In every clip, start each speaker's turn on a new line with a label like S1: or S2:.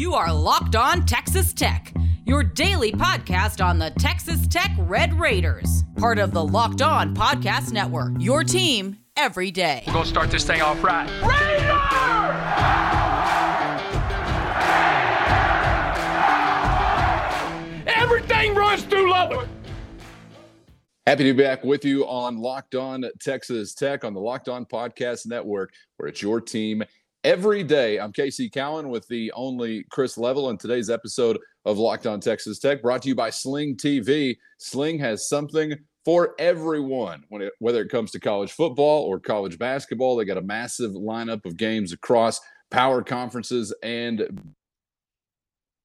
S1: You are Locked On Texas Tech, your daily podcast on the Texas Tech Red Raiders, part of the Locked On Podcast Network. Your team every day.
S2: We're going to start this thing off right. Raider! Everything runs through Lubbock.
S3: Happy to be back with you on Locked On Texas Tech on the Locked On Podcast Network, where it's your team every day. I'm Casey Cowan with the only Chris Level, in today's episode of Locked On Texas Tech brought to you by Sling TV. Sling has something for everyone when it, whether it comes to college football or college basketball. They got a massive lineup of games across power conferences and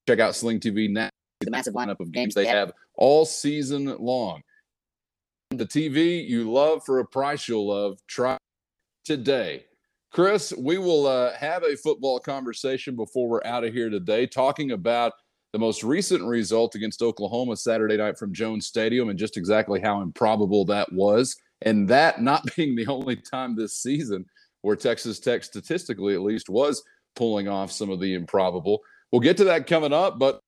S3: check out Sling TV now. The massive lineup of games they have all season long. The TV you love for a price you'll love. Try today. Chris, we will uh, have a football conversation before we're out of here today, talking about the most recent result against Oklahoma Saturday night from Jones Stadium and just exactly how improbable that was. And that not being the only time this season where Texas Tech, statistically at least, was pulling off some of the improbable. We'll get to that coming up, but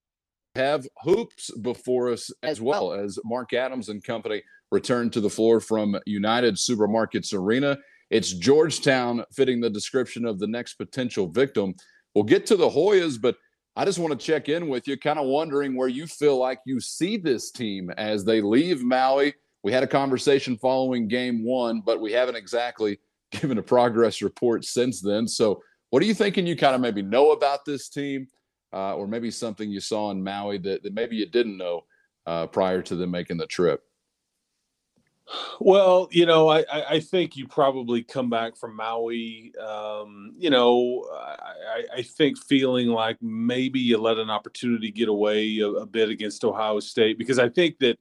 S3: have hoops before us as well as Mark Adams and company return to the floor from United Supermarkets Arena. It's Georgetown fitting the description of the next potential victim. We'll get to the Hoyas, but I just want to check in with you, kind of wondering where you feel like you see this team as they leave Maui. We had a conversation following game one, but we haven't exactly given a progress report since then. So, what are you thinking you kind of maybe know about this team, uh, or maybe something you saw in Maui that, that maybe you didn't know uh, prior to them making the trip?
S4: Well, you know, I, I think you probably come back from Maui. Um, you know, I, I think feeling like maybe you let an opportunity get away a, a, bit against Ohio State because I think that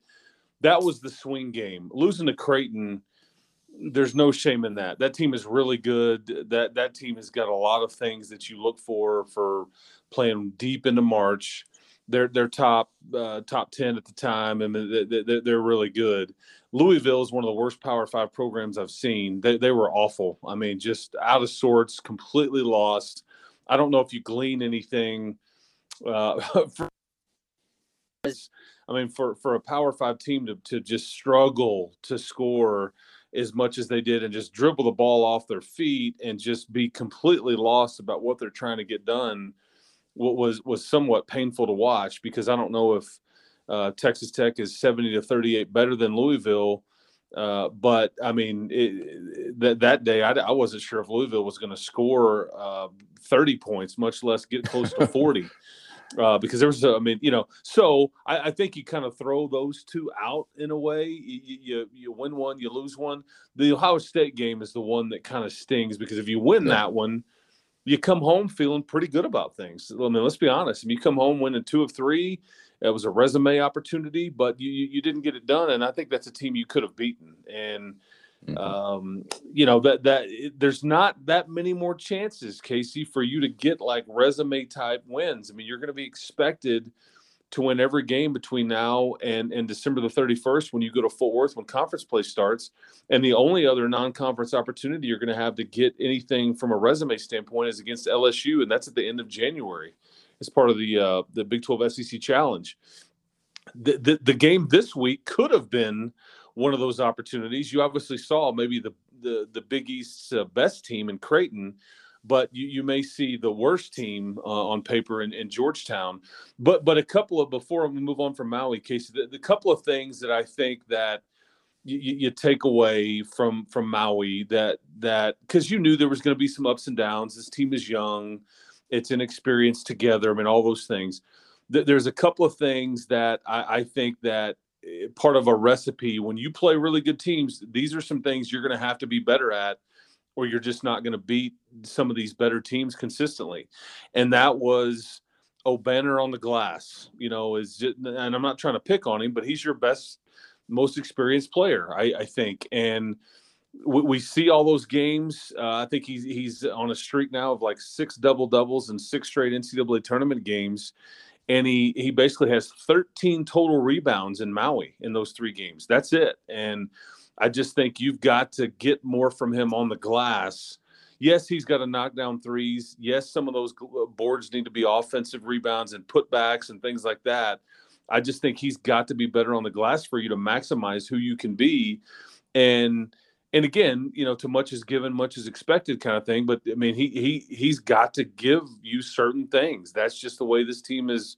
S4: that was the swing game. Losing to Creighton, there's no shame in that. That team is really good. That that team has got a lot of things that you look for for playing deep into March they're they're top uh, top ten at the time, and they're, they're really good. Louisville is one of the worst Power Five programs I've seen. They they were awful. I mean, just out of sorts, completely lost. I don't know if you glean anything. Uh, for, I mean, for for a Power Five team to to just struggle to score as much as they did and just dribble the ball off their feet and just be completely lost about what they're trying to get done what was was somewhat painful to watch because I don't know if uh, Texas Tech is 70 to 38 better than Louisville. Uh, but I mean, it, that that day, I, I, wasn't sure if Louisville was going to score uh, 30 points, much less get close to 40. Uh, because there was, a, I mean, you know, so I, I, think you kind of throw those two out in a way. You, you, you win one, you lose one. The Ohio State game is the one that kind of stings because if you win yeah. that one, you come home feeling pretty good about things. I mean, let's be honest. If you come home winning two of three, it was a resume opportunity, but you you didn't get it done, and I think that's a team you could have beaten. And mm-hmm. um, you know that that there's not that many more chances, Casey, for you to get like resume type wins. I mean, you're going to be expected to win every game between now and, and December the 31st when you go to Fort Worth when conference play starts. And the only other non conference opportunity you're going to have to get anything from a resume standpoint is against LSU, and that's at the end of January as part of the uh, the Big 12 SEC Challenge. The, the, the game this week could have been one of those opportunities. You obviously saw maybe the the, the Big East's uh, best team in Creighton but you, you may see the worst team uh, on paper in, in, Georgetown. But but a couple of before we move on from Maui, Casey, the, the couple of things that I think that you, you take away from from Maui that that because you knew there was going to be some ups and downs. This team is young, it's an experience together. I mean, all those things. There's a couple of things that I, I think that eh, part of a recipe when you play really good teams. These are some things you're going to have to be better at or you're just not going to beat some of these better teams consistently. And that was Obanor on the glass, you know, is just, and I'm not trying to pick on him, but he's your best, most experienced player, I, I think. And we, we, see all those games. Uh, I think he's he's on a streak now of like six double doubles and six straight NCAA tournament games. And he he basically has 13 total rebounds in Maui in those three games. That's it. And I just think you've got to get more from him on the glass. yes, he's got to knock down threes. Yes, some of those uh, boards need to be offensive rebounds and putbacks and things like that. I just think he's got to be better on the glass for you to maximize who you can be. And and again, you know, too much is given, much is expected, kind of thing. But I mean, he he he's got to give you certain things. That's just the way this team is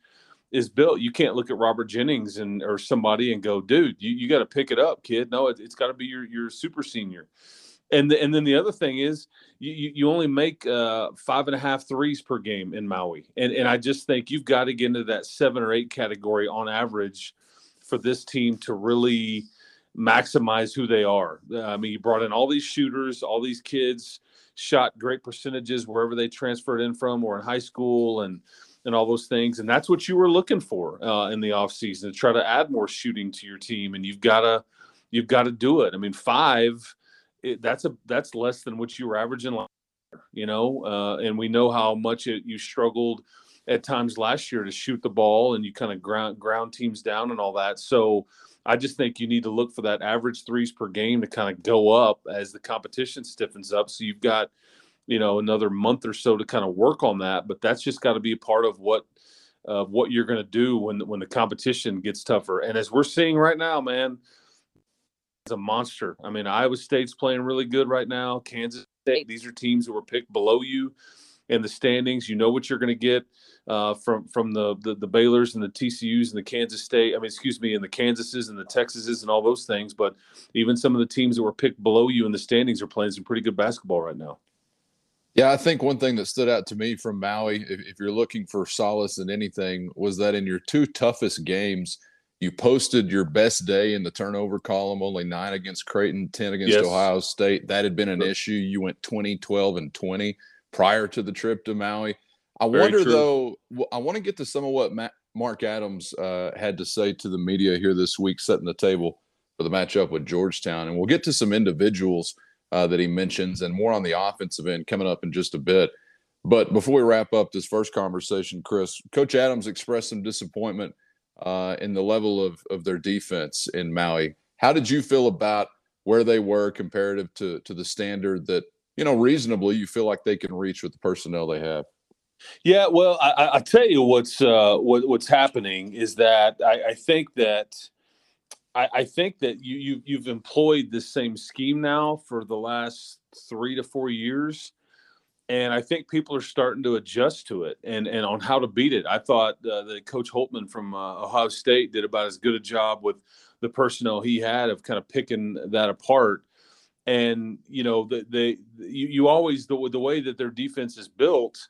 S4: is built. You can't look at Robert Jennings and or somebody and go, dude, you, you got to pick it up, kid. No, it, has got to be your your super senior. And the, and then the other thing is you you only make uh, five and a half threes per game in Maui, and and I just think you've got to get into that seven or eight category on average for this team to really maximize who they are. I mean, you brought in all these shooters, all these kids shot great percentages wherever they transferred in from or in high school and and all those things. And that's what you were looking for uh, in the offseason to try to add more shooting to your team. And you've got to you've got to do it. I mean, five it, that's a that's less than what you were averaging last year, you know. Uh, and we know how much it, you struggled at times last year to shoot the ball and you kind of ground ground teams down and all that. So I just think you need to look for that average threes per game to kind of go up as the competition stiffens up. So you've got, you know, another month or so to kind of work on that. But that's just got to be a part of what uh, what you're going to do when when the competition gets tougher. And as we're seeing right now, man, it's a monster. I mean, Iowa State's playing really good right now. Kansas State, these are teams who were picked below you in the standings. You know what you're going to get uh, from from the, the, the Baylor's and the TCU's and the Kansas State. I mean, excuse me, and the Kansases and the Texases and all those things. But even some of the teams that were picked below you in the standings are playing some pretty good basketball right now.
S3: Yeah, I think one thing that stood out to me from Maui, if, if you're looking for solace in anything, was that in your two toughest games, you posted your best day in the turnover column, only nine against Creighton, 10 against yes. Ohio State. That had been an issue. You went 20, 12, and 20 prior to the trip to Maui. I Very wonder true. though. I want to get to some of what Matt, Mark Adams uh, had to say to the media here this week, setting the table for the matchup with Georgetown, and we'll get to some individuals uh, that he mentions and more on the offensive end coming up in just a bit. But before we wrap up this first conversation, Chris, Coach Adams expressed some disappointment uh, in the level of of their defense in Maui. How did you feel about where they were comparative to to the standard that you know reasonably you feel like they can reach with the personnel they have?
S4: Yeah, well, I, I tell you what's uh, what, what's happening is that I, I think that I, I, think that you, you you've employed the same scheme now for the last three to four years, and I think people are starting to adjust to it and and on how to beat it. I thought uh, that Coach Holtmann from uh, Ohio State did about as good a job with the personnel he had of kind of picking that apart. And you know, the, they you, you always the the way that their defense is built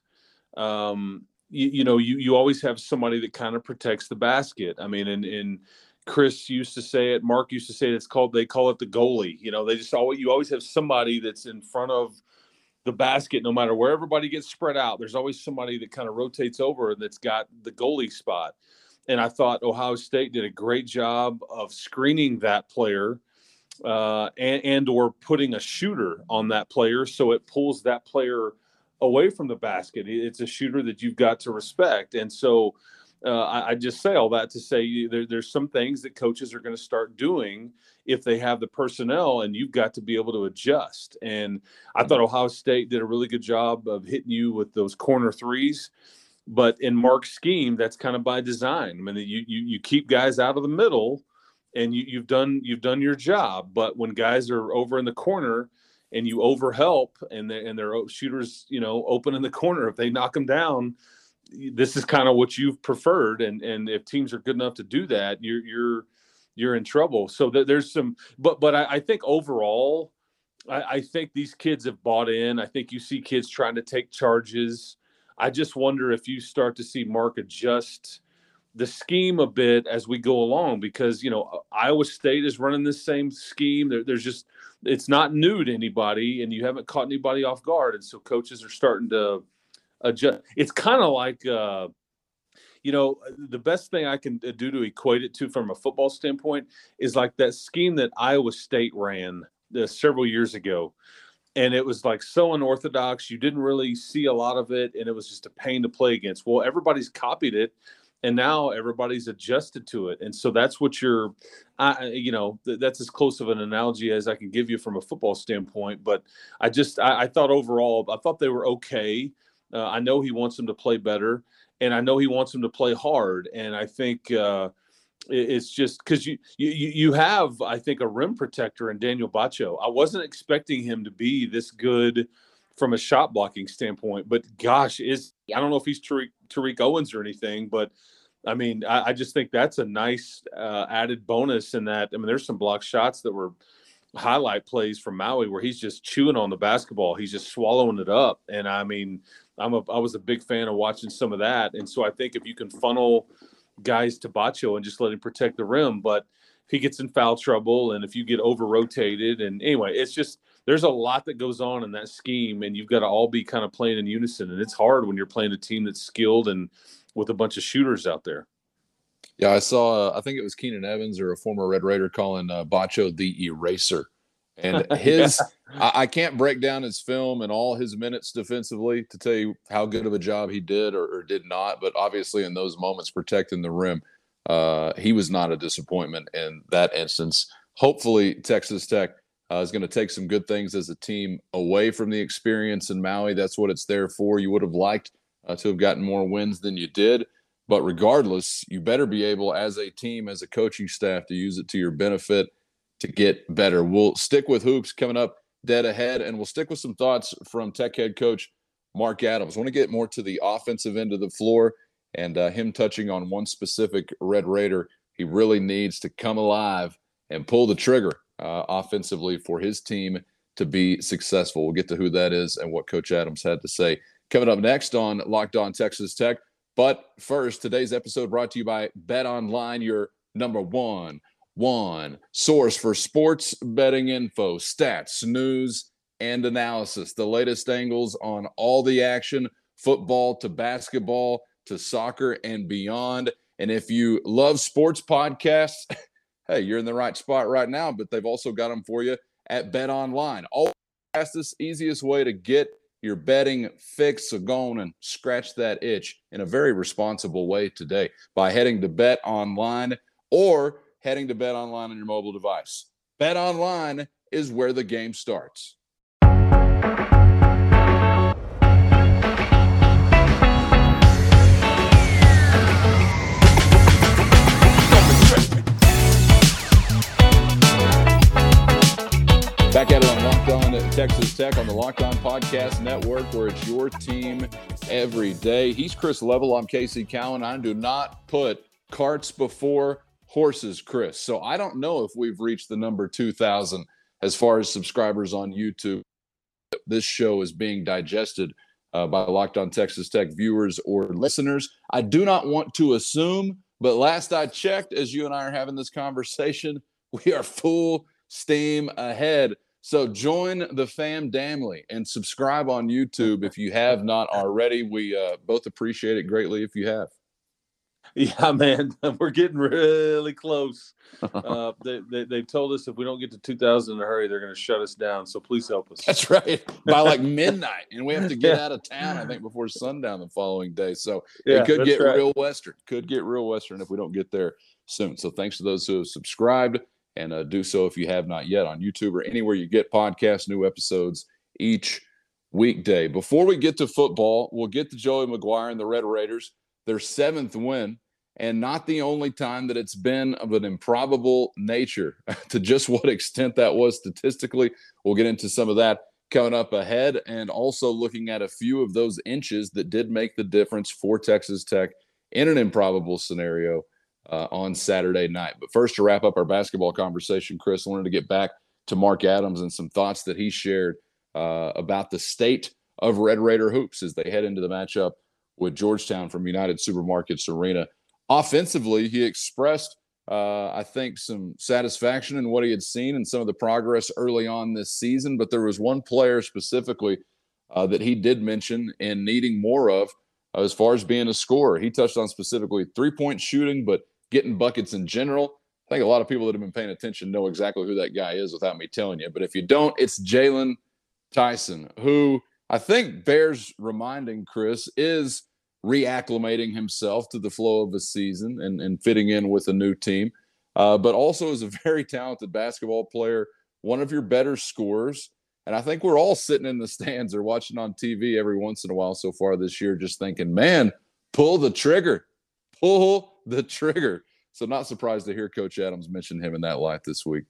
S4: um, you, you, know, you you always have somebody that kind of protects the basket. I mean, and and Chris used to say it, Mark used to say it, it's called they call it the goalie. You know, they just always you always have somebody that's in front of the basket, no matter where everybody gets spread out. There's always somebody that kind of rotates over and that's got the goalie spot. And I thought Ohio State did a great job of screening that player uh, and, and or putting a shooter on that player so it pulls that player away from the basket. It's a shooter that you've got to respect. And so uh, I, I, just say all that to say there, there's some things that coaches are going to start doing if they have the personnel, and you've got to be able to adjust. And I thought Ohio State did a really good job of hitting you with those corner threes. But in Mark's scheme, that's kind of by design. I mean, you you, you keep guys out of the middle, and you, you've done you've done your job. But when guys are over in the corner, and you overhelp and they and their shooters, you know, open in the corner. If they knock them down, this is kind of what you've preferred. And and if teams are good enough to do that, you're you're you're in trouble. So th- there's some, but but I, I think overall, I, I think these kids have bought in. I think you see kids trying to take charges. I just wonder if you start to see Mark adjust the scheme a bit as we go along because you know Iowa State is running the same scheme. There, there's just it's not new to anybody, and you haven't caught anybody off guard, and so coaches are starting to adjust. It's kind of like. Uh, you know, the best thing I can do to equate it to from a football standpoint is like that scheme that Iowa State ran uh, several years ago. And it was like so unorthodox. You didn't really see a lot of it, and it was just a pain to play against. Well, everybody's copied it and now everybody's adjusted to it and so that's what you're I, you know th- that's as close of an analogy as i can give you from a football standpoint but i just i, I thought overall i thought they were okay uh, i know he wants them to play better and i know he wants them to play hard and i think uh, it's just because you, you you have i think a rim protector in daniel Batcho. i wasn't expecting him to be this good from a shot blocking standpoint but gosh is i don't know if he's tariq, tariq owens or anything but I mean, I, I, just think that's a nice uh, added bonus in that. I mean, there's some block shots that were highlight plays from Maui where he's just chewing on the basketball. He's just swallowing it up. And I mean, I'm a, I was a big fan of watching some of that. And so I think if you can funnel guys to Batcho and just let him protect the rim, but if he gets in foul trouble and if you get over rotated and anyway, it's just, there's a lot that goes on in that scheme and you've got to all be kind of playing in unison. And it's hard when you're playing a team that's skilled and, with a bunch of shooters out there.
S3: Yeah, I saw. Uh, I think it was Keenan Evans or a former Red Raider calling uh, Batcho the eraser, and his. yeah. I, I, can't break down his film and all his minutes defensively to tell you how good of a job he did or, or did not. But obviously, in those moments protecting the rim, uh, he was not a disappointment in that instance. Hopefully, Texas Tech uh, is going to take some good things as a team away from the experience in Maui. That's what it's there for. You would have liked uh, to have gotten more wins than you did. But regardless, you better be able, as a team, as a coaching staff, to use it to your benefit to get better. We'll stick with hoops coming up dead ahead, and we'll stick with some thoughts from Tech head coach Mark Adams. I want to get more to the offensive end of the floor and uh, him touching on one specific Red Raider. He really needs to come alive and pull the trigger uh, offensively for his team to be successful. We'll get to who that is and what Coach Adams had to say coming up next on Locked On Texas Tech. But first, today's episode brought to you by Bet Online, your number one one source for sports betting info, stats, news, and analysis. The latest angles on all the action, football to basketball to soccer and beyond. And if you love sports podcasts, hey, you're in the right spot right now. But they've also got them for you at Bet Online. All fastest, easiest way to get your betting fix. So go on and scratch that itch in a very responsible way today by heading to Bet Online or heading to Bet Online on your mobile device. Bet Online is where the game starts. Texas Tech on the Locked On Podcast Network, where it's your team every day. He's Chris Level. I'm Casey Cowan. I do not put carts before horses, Chris. So I don't know if we've reached the number 2,000 as far as subscribers on YouTube. This show is being digested uh, by Locked On Texas Tech viewers or listeners. I do not want to assume, but last I checked, as you and I are having this conversation, we are full steam ahead. So join the fam damly and subscribe on YouTube if you have not already. We uh, both appreciate it greatly if you have.
S4: Yeah, man, we're getting really close. Uh, they, they, told us if we don't get to 2,000 in a hurry, they're going to shut us down. So please help us.
S3: That's right. By like midnight. And we have to get yeah. out of town, I think, before sundown the following day. So yeah, it could get right. real Western. Could get real Western if we don't get there soon. So thanks to those who have subscribed and uh, do so if you have not yet on YouTube or anywhere you get podcasts, new episodes each weekday. Before we get to football, we'll get to Joey McGuire and the Red Raiders, their seventh win, and not the only time that it's been of an improbable nature. to just what extent that was statistically, we'll get into some of that coming up ahead, and also looking at a few of those inches that did make the difference for Texas Tech in an improbable scenario uh, on Saturday night. But first, to wrap up our basketball conversation, Chris, I wanted to get back to Mark Adams and some thoughts that he shared uh, about the state of Red Raider hoops as they head into the matchup with Georgetown from United Supermarkets Arena. Offensively, he expressed, uh, I think, some satisfaction in what he had seen and some of the progress early on this season. But there was one player specifically uh, that he did mention and needing more of uh, as far as being a scorer. He touched on specifically three point shooting, but getting buckets in general. I think a lot of people that have been paying attention know exactly who that guy is without me telling you. But if you don't, it's Jaylon Tyson, who I think bears reminding, Chris, is reacclimating himself to the flow of a season and, and fitting in with a new team, uh, but also is a very talented basketball player, one of your better scorers. And I think we're all sitting in the stands or watching on TV every once in a while so far this year, just thinking, man, pull the trigger, pull the trigger. So, not surprised to hear Coach Adams mention him in that light this week.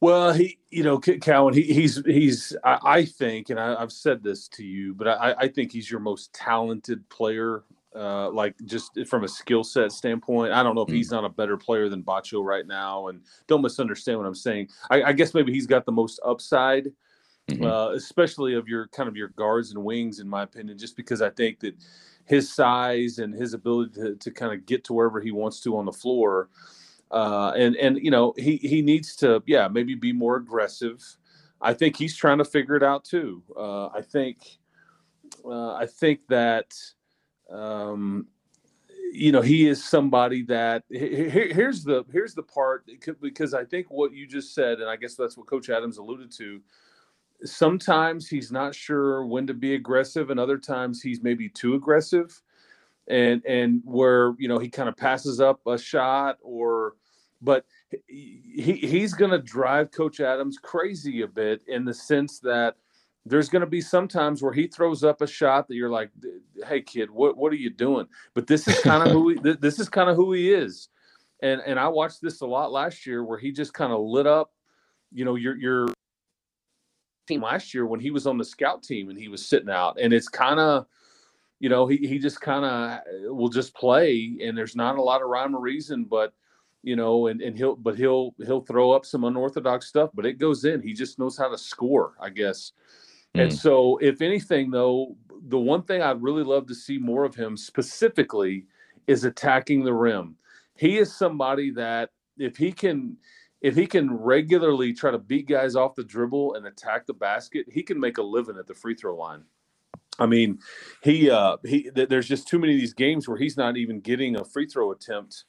S4: Well, he, you know, Cowan, he, he's, he's, I, I think, and I, have said this to you, but I, I think he's your most talented player, uh, like just from a skill set standpoint. I don't know if he's mm. not a better player than Batcho right now, and don't misunderstand what I'm saying. I, I guess maybe he's got the most upside, mm-hmm. uh, especially of your kind of your guards and wings, in my opinion, just because I think that his size and his ability to, to kind of get to wherever he wants to on the floor uh, and and you know he he needs to yeah maybe be more aggressive. I think he's trying to figure it out too. Uh, I think uh, I think that um, you know he is somebody that here, here's the here's the part because I think what you just said and I guess that's what Coach Adams alluded to. Sometimes he's not sure when to be aggressive, and other times he's maybe too aggressive. And and where you know he kind of passes up a shot or but he he's going to drive coach Adams crazy a bit in the sense that there's going to be some times where he throws up a shot that you're like hey kid what what are you doing? But this is kind of who he, this is kind of who he is. And and I watched this a lot last year where he just kind of lit up you know your your team last year when he was on the scout team and he was sitting out and it's kind of you know, he, he just kind of will just play, and there's not a lot of rhyme or reason, but you know, and, and he'll but he'll he'll throw up some unorthodox stuff, but it goes in. He just knows how to score, I guess. Mm. And so, if anything, though, the one thing I'd really love to see more of him specifically is attacking the rim. He is somebody that if he can if he can regularly try to beat guys off the dribble and attack the basket, he can make a living at the free throw line. I mean, he uh, he. There's just too many of these games where he's not even getting a free throw attempt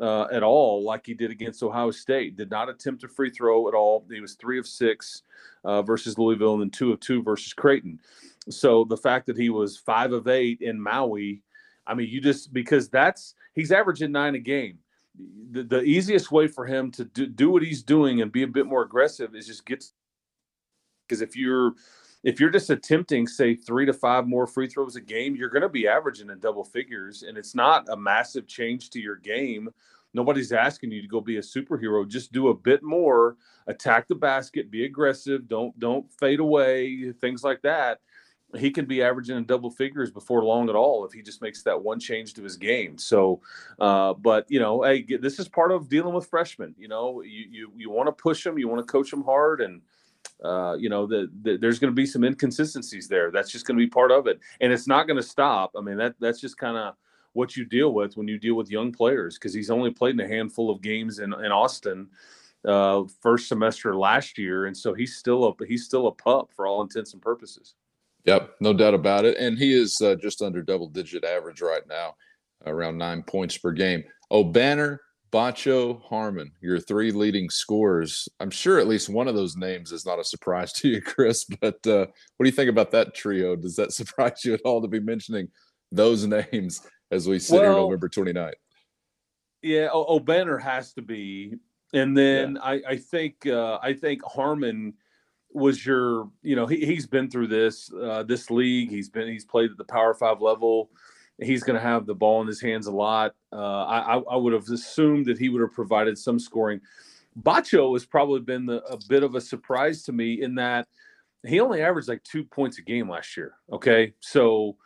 S4: uh, at all, like he did against Ohio State. Did not attempt a free throw at all. He was three of six uh, versus Louisville, and then two of two versus Creighton. So the fact that he was five of eight in Maui, I mean, you just because that's he's averaging nine a game. The, the easiest way for him to do, do what he's doing and be a bit more aggressive is just get because if you're if you're just attempting, say, three to five more free throws a game, you're going to be averaging in double figures. And it's not a massive change to your game. Nobody's asking you to go be a superhero. Just do a bit more, attack the basket, be aggressive, don't don't fade away, things like that. He can be averaging in double figures before long at all if he just makes that one change to his game. So, uh, but you know, hey, this is part of dealing with freshmen. You know, you you you want to push them, you want to coach them hard, and uh, you know, the, the, there's going to be some inconsistencies there. That's just going to be part of it, and it's not going to stop. I mean, that that's just kind of what you deal with when you deal with young players because he's only played in a handful of games in, in Austin uh, first semester last year, and so he's still a he's still a pup for all intents and purposes.
S3: Yep, no doubt about it, and he is uh, just under double digit average right now, around nine points per game. Obanor Batcho Harmon, your three leading scorers. I'm sure at least one of those names is not a surprise to you, Chris. But uh, what do you think about that trio? Does that surprise you at all to be mentioning those names as we sit well, here November 29th?
S4: Yeah, o- Obanor has to be, and then yeah. I, I, think uh, I think Harmon was your you know he, he's been through this uh, this league. He's been he's played at the Power Five level he's going to have the ball in his hands a lot. Uh, I, I, would have assumed that he would have provided some scoring. Batcho has probably been the, a bit of a surprise to me in that he only averaged like two points a game last year. Okay, so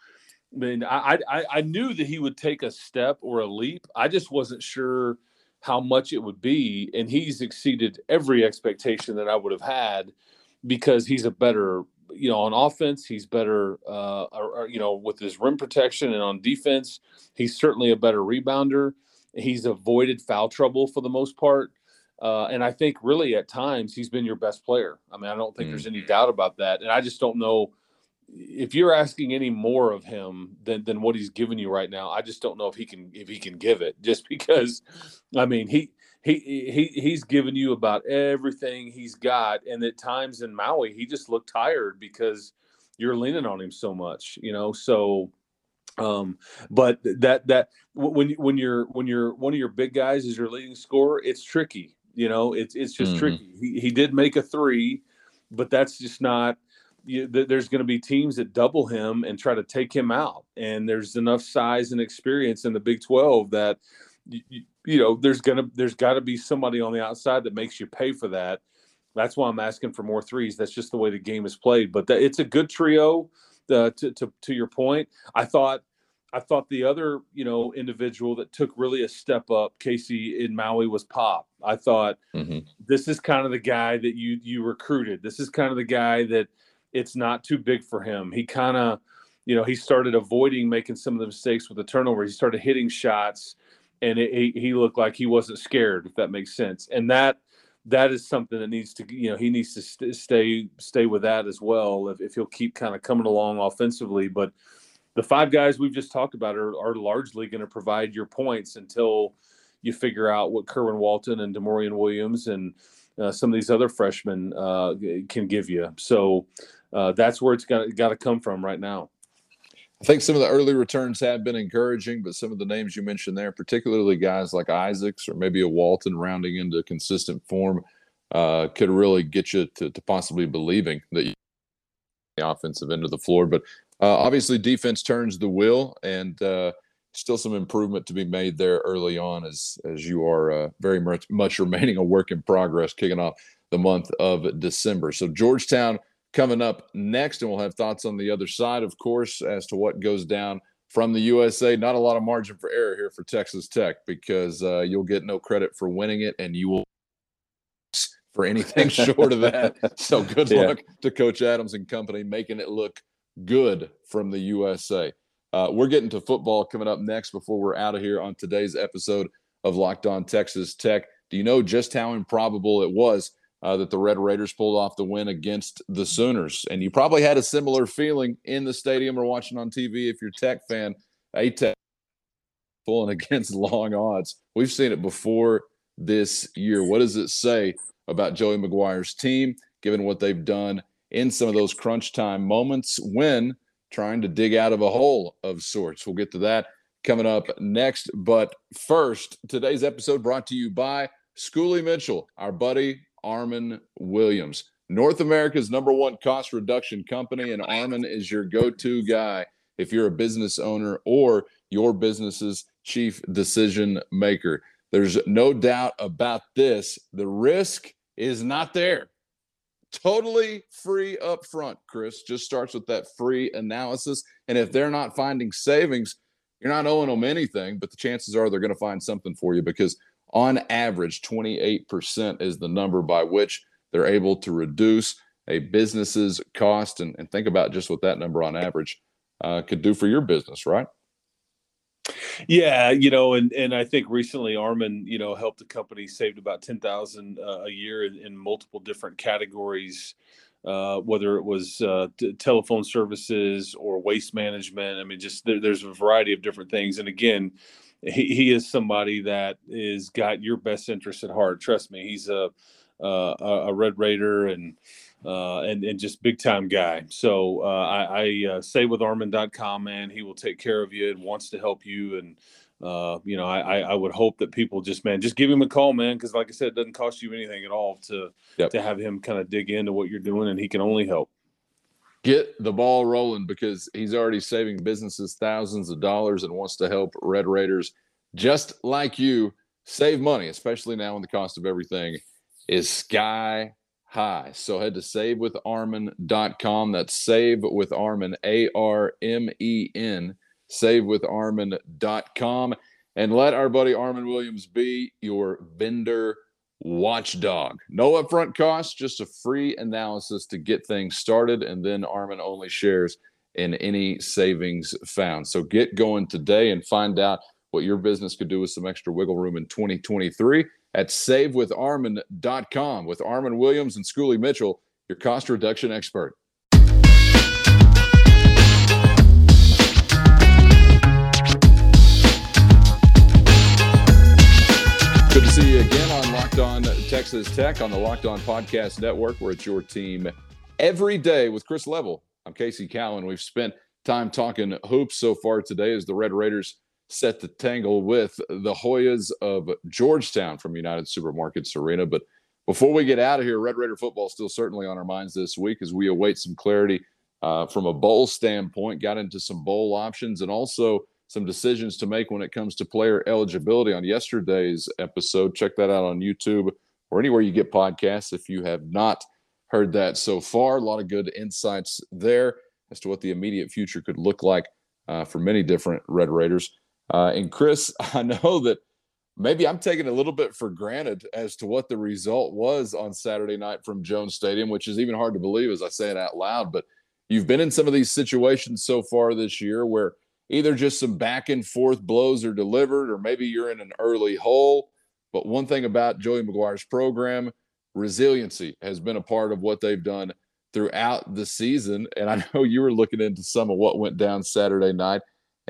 S4: I mean, I, I I knew that he would take a step or a leap. I just wasn't sure how much it would be, and he's exceeded every expectation that I would have had because he's a better you know, on offense, he's better, uh, or, or, you know, with his rim protection, and on defense, he's certainly a better rebounder. He's avoided foul trouble for the most part, uh, and I think really at times he's been your best player. I mean, I don't think mm-hmm. there's any mm-hmm. doubt about that, and I just don't know if you're asking any more of him than than what he's giving you right now. I just don't know if he can if he can give it, just because, I mean, he he he he's given you about everything he's got, and at times in Maui he just looked tired because you're leaning on him so much, you know. So Um, but that that when when you're when you're one of your big guys is your leading scorer, it's tricky. You know, it's it's just mm-hmm. tricky. He, he did make a three, but that's just not. You, there's going to be teams that double him and try to take him out, and there's enough size and experience in the Big Twelve that you, you know there's gonna there's got to be somebody on the outside that makes you pay for that. That's why I'm asking for more threes. That's just the way the game is played. But that, it's a good trio. Uh, to, to to your point, I thought I thought the other, you know, individual that took really a step up, Casey in Maui, was Pop. I thought mm-hmm. this is kind of the guy that you you recruited. This is kind of the guy that it's not too big for him. He kind of, you know, he started avoiding making some of the mistakes with the turnover. He started hitting shots, and it, he, he looked like he wasn't scared, if that makes sense. And that that is something that needs to, you know, he needs to st- stay stay with that as well. If, if he'll keep kind of coming along offensively, but the five guys we've just talked about are, are largely going to provide your points until you figure out what Kerwin Walton and D'Maurian Williams and uh, some of these other freshmen uh, can give you. So uh, that's where it's got, got to come from right now.
S3: I think some of the early returns have been encouraging, but some of the names you mentioned there, particularly guys like Isaacs or maybe a Walton rounding into consistent form, uh, could really get you to, to possibly believing that you the offensive end of the floor. But uh, obviously, defense turns the wheel, and uh, still some improvement to be made there early on, as as you are uh, very much much remaining a work in progress, kicking off the month of December. So Georgetown coming up next, and we'll have thoughts on the other side, of course, as to what goes down from the USA. Not a lot of margin for error here for Texas Tech because uh, you'll get no credit for winning it, and you will for anything short of that. So good yeah. luck to Coach Adams and company making it look good from the USA. Uh, we're getting to football coming up next before we're out of here on today's episode of Locked On Texas Tech. Do you know just how improbable it was uh, that the Red Raiders pulled off the win against the Sooners? And you probably had a similar feeling in the stadium or watching on TV if you're Tech fan. A Tech pulling against long odds. We've seen it before this year. What does it say about Joey McGuire's team, given what they've done in some of those crunch time moments when trying to dig out of a hole of sorts. We'll get to that coming up next. But first, today's episode brought to you by Schooley Mitchell, our buddy Armen Williams, North America's number one cost reduction company. And Armen is your go to guy if you're a business owner or your business's chief decision maker. There's no doubt about this. The risk is not there totally free up front, Chris. Just starts with that free analysis. And if they're not finding savings, you're not owing them anything, but the chances are they're going to find something for you because on average, 28% is the number by which they're able to reduce a business's cost. And, and think about just what that number on average uh, could do for your business, right?
S4: Yeah, you know, and and I think recently Armen, you know, helped the company saved about ten thousand uh, a year in, in, multiple different categories, uh, whether it was uh, t- telephone services or waste management. I mean, just there, there's a variety of different things. And again, he, he is somebody that is got your best interest at heart. Trust me, he's a uh, a, Red Raider and uh, and and just big time guy. So uh, I, I uh, savewitharmen.com, man, he will take care of you and wants to help you. And uh, you know, I, I would hope that people just man, just give him a call, man, because like I said, it doesn't cost you anything at all to yep. to have him kind of dig into what you're doing, and he can only help.
S3: Get the ball rolling because he's already saving businesses thousands of dollars and wants to help Red Raiders just like you save money, especially now when the cost of everything is sky high. So head to savewitharmen.com. That's save with Armen, A R M E N, savewitharmen.com. And let our buddy Armen Williams be your vendor watchdog. No upfront costs, just a free analysis to get things started. And then Armen only shares in any savings found. So get going today and find out what your business could do with some extra wiggle room in 2023 at savewitharmen.com with Armen Williams and Schooley Mitchell, your cost reduction expert. See you again on Locked On Texas Tech on the Locked On Podcast Network, where it's your team every day with Chris Level. I'm Casey Cowan. We've spent time talking hoops so far today as the Red Raiders set the tangle with the Hoyas of Georgetown from United Supermarkets Arena. But before we get out of here, Red Raider football is still certainly on our minds this week as we await some clarity uh, from a bowl standpoint, got into some bowl options and also some decisions to make when it comes to player eligibility on yesterday's episode. Check that out on YouTube or anywhere you get podcasts if you have not heard that so far. A lot of good insights there as to what the immediate future could look like uh, for many different Red Raiders. Uh, and Chris, I know that maybe I'm taking a little bit for granted as to what the result was on Saturday night from Jones Stadium, which is even hard to believe as I say it out loud. But you've been in some of these situations so far this year where either just some back and forth blows are delivered, or maybe you're in an early hole. But one thing about Joey McGuire's program, resiliency has been a part of what they've done throughout the season. And I know you were looking into some of what went down Saturday night,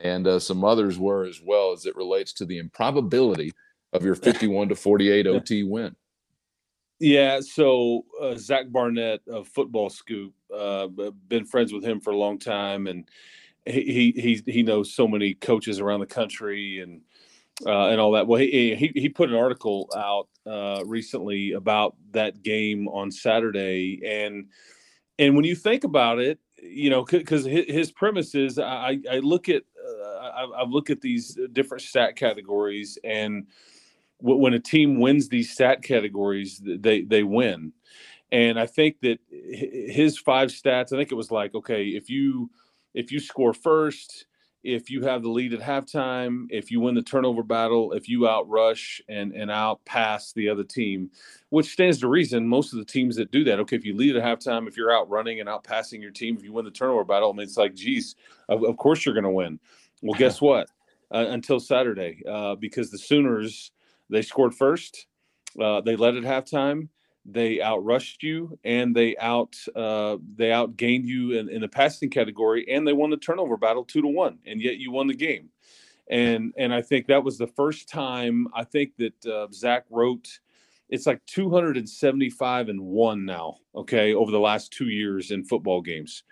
S3: and uh, some others were as well as it relates to the improbability of your 51 to 48 OT win.
S4: Yeah, so uh, Zach Barnett of Football Scoop, uh, been friends with him for a long time, and he he he knows so many coaches around the country and uh, and all that. Well, he he he put an article out uh, recently about that game on Saturday, and and when you think about it, you know, because his premise is, I I look at uh, I, I look at these different stat categories, and when a team wins these stat categories, they they win. And I think that his five stats, I think it was like, okay, if you if you score first, if you have the lead at halftime, if you win the turnover battle, if you outrush and and outpass the other team, which stands to reason most of the teams that do that. Okay, if you lead at halftime, if you're out running and outpassing your team, if you win the turnover battle, I mean, it's like, geez, of, of course you're going to win. Well, guess what? Uh, until Saturday, uh, because the Sooners they scored first, uh, they led at halftime, they outrushed you and they out uh, they outgained you in, in, the passing category and they won the turnover battle two to one and yet you won the game. And and i think that was the first time i think that uh, zach wrote it's like 275 and one now okay over the last two years in football games.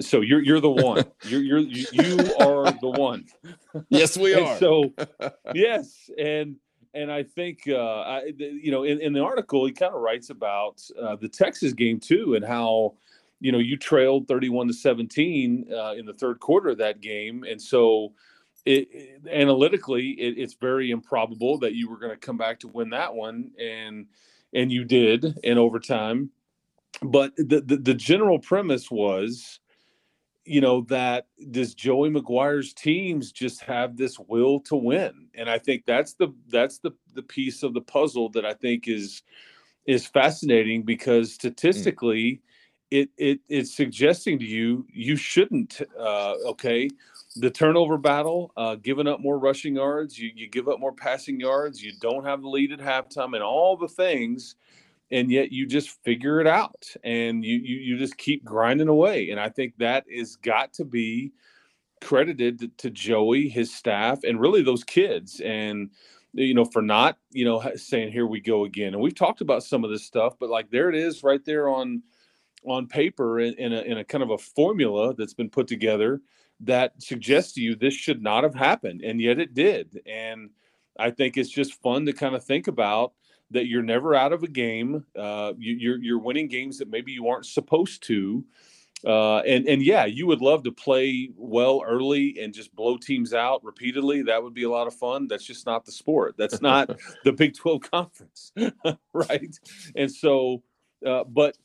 S4: So you're you're the one. You're, you're you are the one.
S3: Yes we are.
S4: so yes and and I think uh, I, you know in, in, the article he kind of writes about uh, the Texas game too and how you know you trailed 31 to 17 uh, in the third quarter of that game. And so it, it, analytically it, it's very improbable that you were going to come back to win that one and and you did in overtime. But the, the, the general premise was you know that does Joey McGuire's teams just have this will to win, and I think that's the that's the the piece of the puzzle that I think is is fascinating because hmm. statistically, mm. it it it's suggesting to you you shouldn't. Uh, okay, the turnover battle, uh, giving up more rushing yards, you you give up more passing yards, you don't have the lead at halftime, and all the things and yet you just figure it out and you, you you just keep grinding away and i think that is got to be credited to, to joey his staff and really those kids and you know for not you know saying here we go again and we've talked about some of this stuff but like there it is right there on on paper in, in, a, in a kind of a formula that's been put together that suggests to you this should not have happened and yet it did and i think it's just fun to kind of think about that you're never out of a game. Uh, you, are you're, you're winning games that maybe you aren't supposed to. Uh, and and yeah, you would love to play well early and just blow teams out repeatedly. That would be a lot of fun. That's just not the sport. That's not the Big Twelve conference, right? And so, uh, but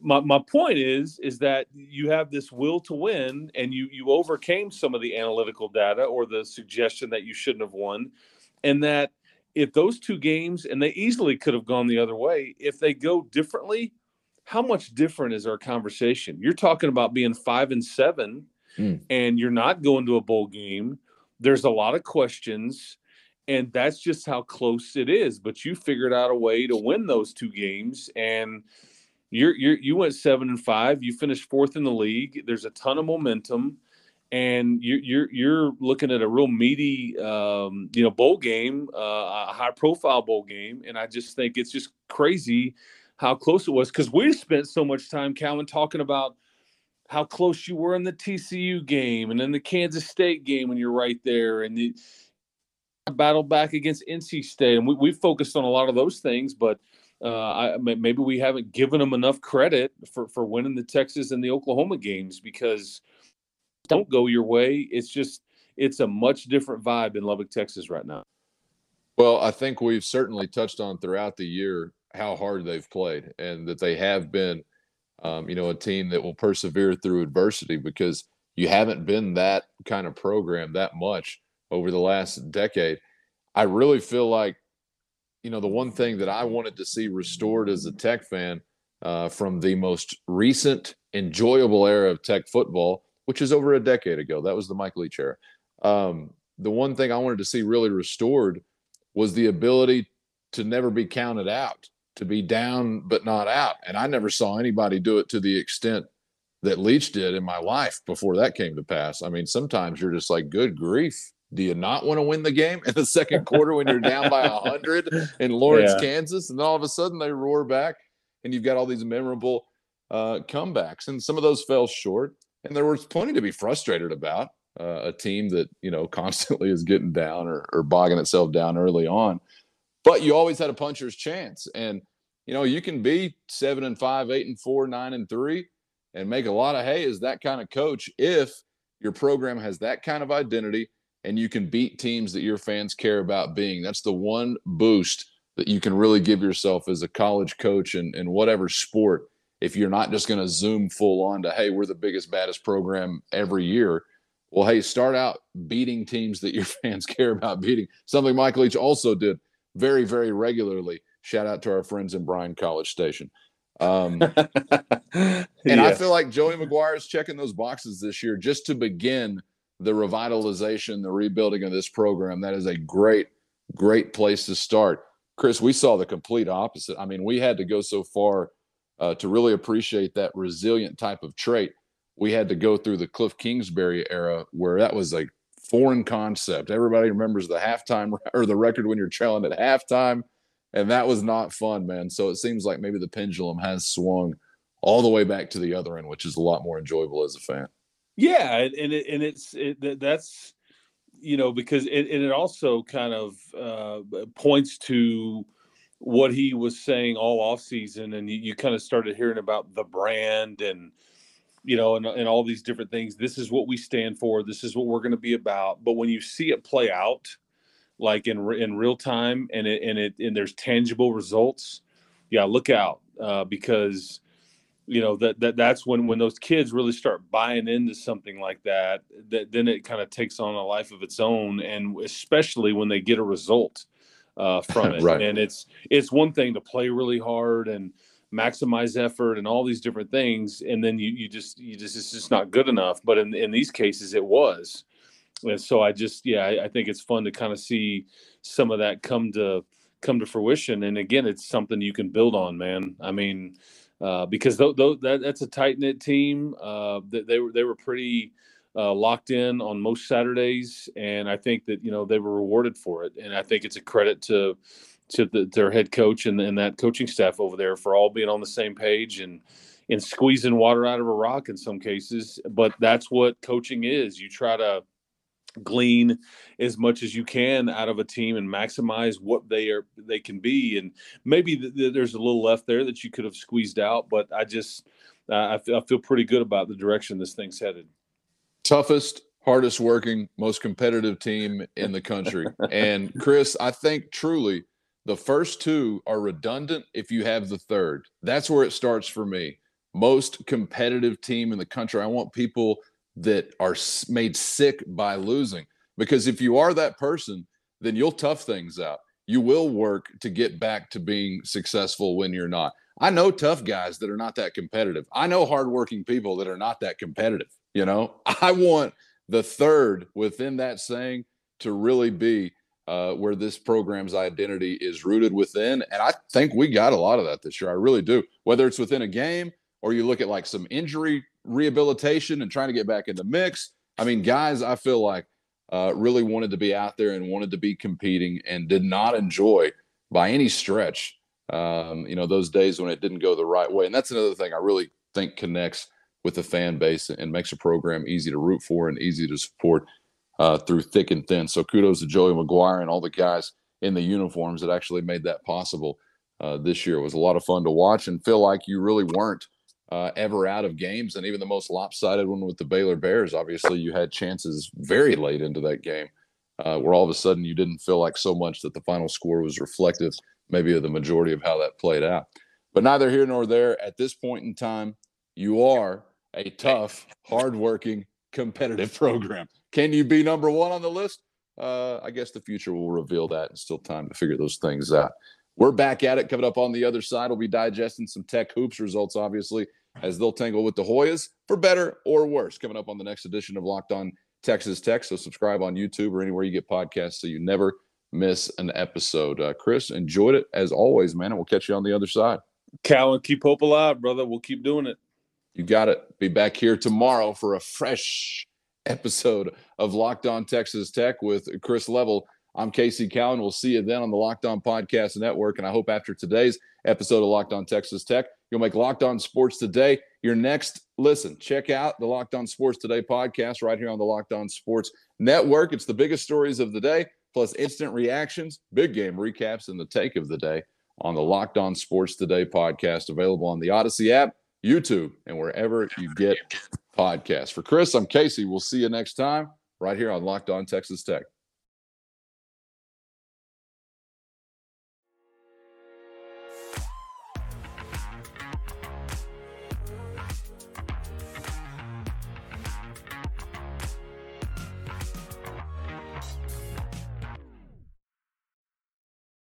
S4: my, my point is is that you have this will to win, and you you overcame some of the analytical data or the suggestion that you shouldn't have won, and that if those two games, and they easily could have gone the other way, if they go differently, how much different is our conversation? You're talking about being five and seven, mm. and you're not going to a bowl game. There's a lot of questions, and that's just how close it is. But you figured out a way to win those two games, and you're, you're you went seven and five. You finished fourth in the league. There's a ton of momentum and you're you're, you're looking at a real meaty um, you know bowl game, uh, a high profile bowl game, and I just think it's just crazy how close it was because we spent so much time, Cowan, talking about how close you were in the TCU game and in the Kansas State game when you're right there, and the battle back against NC State, and we we focused on a lot of those things, but. Uh, I, maybe we haven't given them enough credit for, for winning the Texas and the Oklahoma games because don't go your way. It's just it's a much different vibe in Lubbock, Texas right now.
S3: Well, I think we've certainly touched on throughout the year how hard they've played and that they have been um, you know, a team that will persevere through adversity because you haven't been that kind of program that much over the last decade. I really feel like, you know, the one thing that I wanted to see restored as a Tech fan uh, from the most recent enjoyable era of Tech football, which is over a decade ago, that was the Mike Leach era. Um, the one thing I wanted to see really restored was the ability to never be counted out to be down but not out. And I never saw anybody do it to the extent that Leach did in my life before that came to pass. I mean, sometimes you're just like, good grief. Do you not want to win the game in the second quarter when you're down by 100 in Lawrence, yeah. Kansas? And then all of a sudden they roar back and you've got all these memorable uh, comebacks. And some of those fell short. And there was plenty to be frustrated about. Uh, a team that, you know, constantly is getting down or, or bogging itself down early on but you always had a puncher's chance. And you know, you can be seven and five, eight and four, nine and three, and make a lot of hay as that kind of coach if your program has that kind of identity and you can beat teams that your fans care about being. That's the one boost that you can really give yourself as a college coach in, in whatever sport. If you're not just going to zoom full on to, hey, we're the biggest, baddest program every year. Well, hey, start out beating teams that your fans care about beating. Something Mike Leach also did very, very regularly. Shout out to our friends in Bryan College Station. Um, and. I feel like Joey McGuire is checking those boxes this year just to begin the revitalization, the rebuilding of this program. That is a great, great place to start. Chris, we saw the complete opposite. I mean, we had to go so far uh, to really appreciate that resilient type of trait. We had to go through the Cliff Kingsbury era where that was like foreign concept. Everybody remembers the halftime or the record when you're trailing at halftime, and that was not fun, man. So it seems like maybe the pendulum has swung all the way back to the other end, which is a lot more enjoyable as a fan.
S4: Yeah, and it, and it's it, that's you know because it and it also kind of uh, points to what he was saying all off season, and you, you kind of started hearing about the brand and you know, and, and all these different things. This is what we stand for. This is what we're going to be about. But when you see it play out, like in in real time, and it and it and there's tangible results, yeah, look out uh, because you know that that that's when when those kids really start buying into something like that. That then it kind of takes on a life of its own, and especially when they get a result uh, from it. right. And it's it's one thing to play really hard and maximize effort and all these different things and then you you just you just it's just not good enough but in in these cases it was and so i just yeah i, I think it's fun to kind of see some of that come to come to fruition and again it's something you can build on man i mean uh, because th- th- that, that's a tight knit team. Uh, they, they were they were pretty uh, locked in on most Saturdays, and I think that you know they were rewarded for it. And I think it's a credit to to the, their head coach and, and that coaching staff over there for all being on the same page and and squeezing water out of a rock in some cases. But that's what coaching is. You try to glean as much as you can out of a team and maximize what they are they can be and maybe th- th- there's a little left there that you could have squeezed out but i just uh, I, f- I feel pretty good about the direction this thing's headed
S3: toughest hardest working most competitive team in the country and chris i think truly the first two are redundant if you have the third. That's where it starts for me. Most competitive team in the country. I want people that are made sick by losing because if you are that person, then you'll tough things out. You will work to get back to being successful when you're not. I know tough guys that are not that competitive. I know hardworking people that are not that competitive. You know, I want the third within that saying to really be uh, where this program's identity is rooted within. And I think we got a lot of that this year. I really do. Whether it's within a game or you look at like some injury rehabilitation and trying to get back in the mix. I mean, guys, I feel like uh, really wanted to be out there and wanted to be competing and did not enjoy by any stretch, um, you know, those days when it didn't go the right way. And that's another thing I really think connects with the fan base and makes a program easy to root for and easy to support uh, through thick and thin. So kudos to Joey McGuire and all the guys in the uniforms that actually made that possible uh, this year. It was a lot of fun to watch and feel like you really weren't uh, ever out of games. And even the most lopsided one with the Baylor Bears, obviously you had chances very late into that game uh, where all of a sudden you didn't feel like so much that the final score was reflective maybe of the majority of how that played out. But neither here nor there. At this point in time, you are a tough, hardworking, competitive program. Can you be number one on the list? Uh, I guess the future will reveal that. and still time to figure those things out. We're back at it. Coming up on the other side, we'll be digesting some Tech Hoops results, obviously, as they'll tangle with the Hoyas for better or worse. Coming up on the next edition of Locked On Texas Tech. So subscribe on YouTube or anywhere you get podcasts so you never miss an episode. Uh, Chris, enjoyed it as always, man. And we'll catch you on the other side.
S4: Callan, keep hope alive, brother. We'll keep doing it.
S3: You got it. Be back here tomorrow for a fresh episode of Locked On Texas Tech with Chris Level. I'm Casey Cowan. We'll see you then on the Locked On Podcast Network. And I hope after today's episode of Locked On Texas Tech, you'll make Locked On Sports Today your next listen. Check out the Locked On Sports Today podcast right here on the Locked On Sports Network. It's the biggest stories of the day, plus instant reactions, big game recaps, and the take of the day on the Locked On Sports Today podcast, available on the Audacy app YouTube, and wherever you get podcasts. For Chris, I'm Casey. We'll see you next time right here on Locked On Texas Tech.